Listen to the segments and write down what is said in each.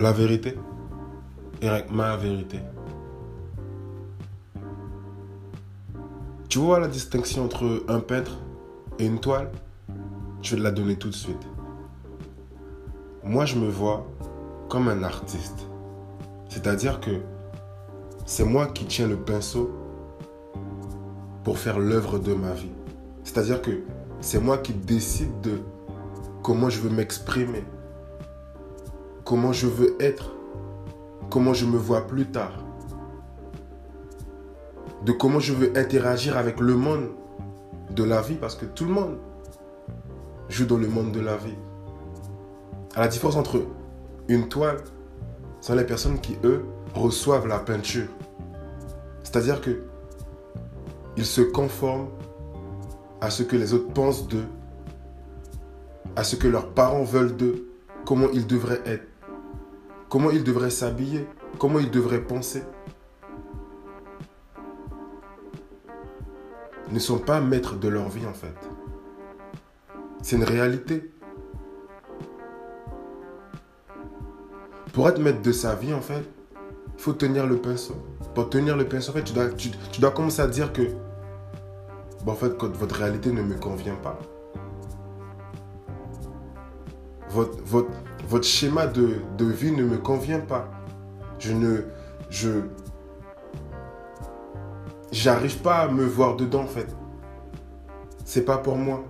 La vérité Eric, ma vérité. Tu vois la distinction entre un peintre et une toile? Je vais te la donner tout de suite. Moi, je me vois comme un artiste. C'est-à-dire que c'est moi qui tiens le pinceau pour faire l'œuvre de ma vie. C'est-à-dire que c'est moi qui décide de comment je veux m'exprimer, comment je veux être, comment je me vois plus tard, de comment je veux interagir avec le monde de la vie, parce que tout le monde joue dans le monde de la vie. À la différence entre une toile, ce sont les personnes qui, eux, reçoivent la peinture. C'est-à-dire que ils se conforment à ce que les autres pensent d'eux, à ce que leurs parents veulent d'eux, comment ils devraient être, comment ils devraient s'habiller, comment ils devraient penser? Ils ne sont pas maîtres de leur vie en fait. C'est une réalité. Pour être maître de sa vie en fait, il faut tenir le pinceau. Pour tenir le pinceau, en fait, tu dois, tu, commencer à dire que en fait, votre réalité ne me convient pas. Votre, votre, votre schéma de, de, vie ne me convient pas. Je ne. Je. J'arrive pas à me voir dedans, en fait. C'est pas pour moi.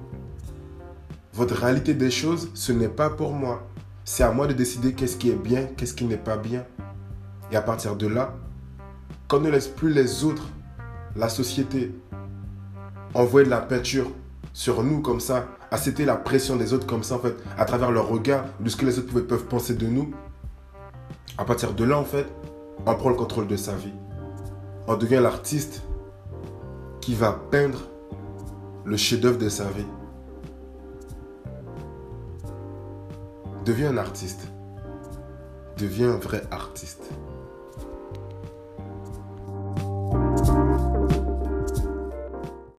Votre réalité des choses, ce n'est pas pour moi. C'est à moi de décider qu'est-ce qui est bien, qu'est-ce qui n'est pas bien. Et à partir de là, qu'on ne laisse plus les autres, la société, envoyer de la peinture sur nous comme ça, accepter la pression des autres comme ça, en fait, à travers leur regard, de ce que les autres peuvent penser de nous. À partir de là, en fait, on prend le contrôle de sa vie. On devient l'artiste qui va peindre le chef-d'œuvre de sa vie. Deviens un artiste. Deviens un vrai artiste.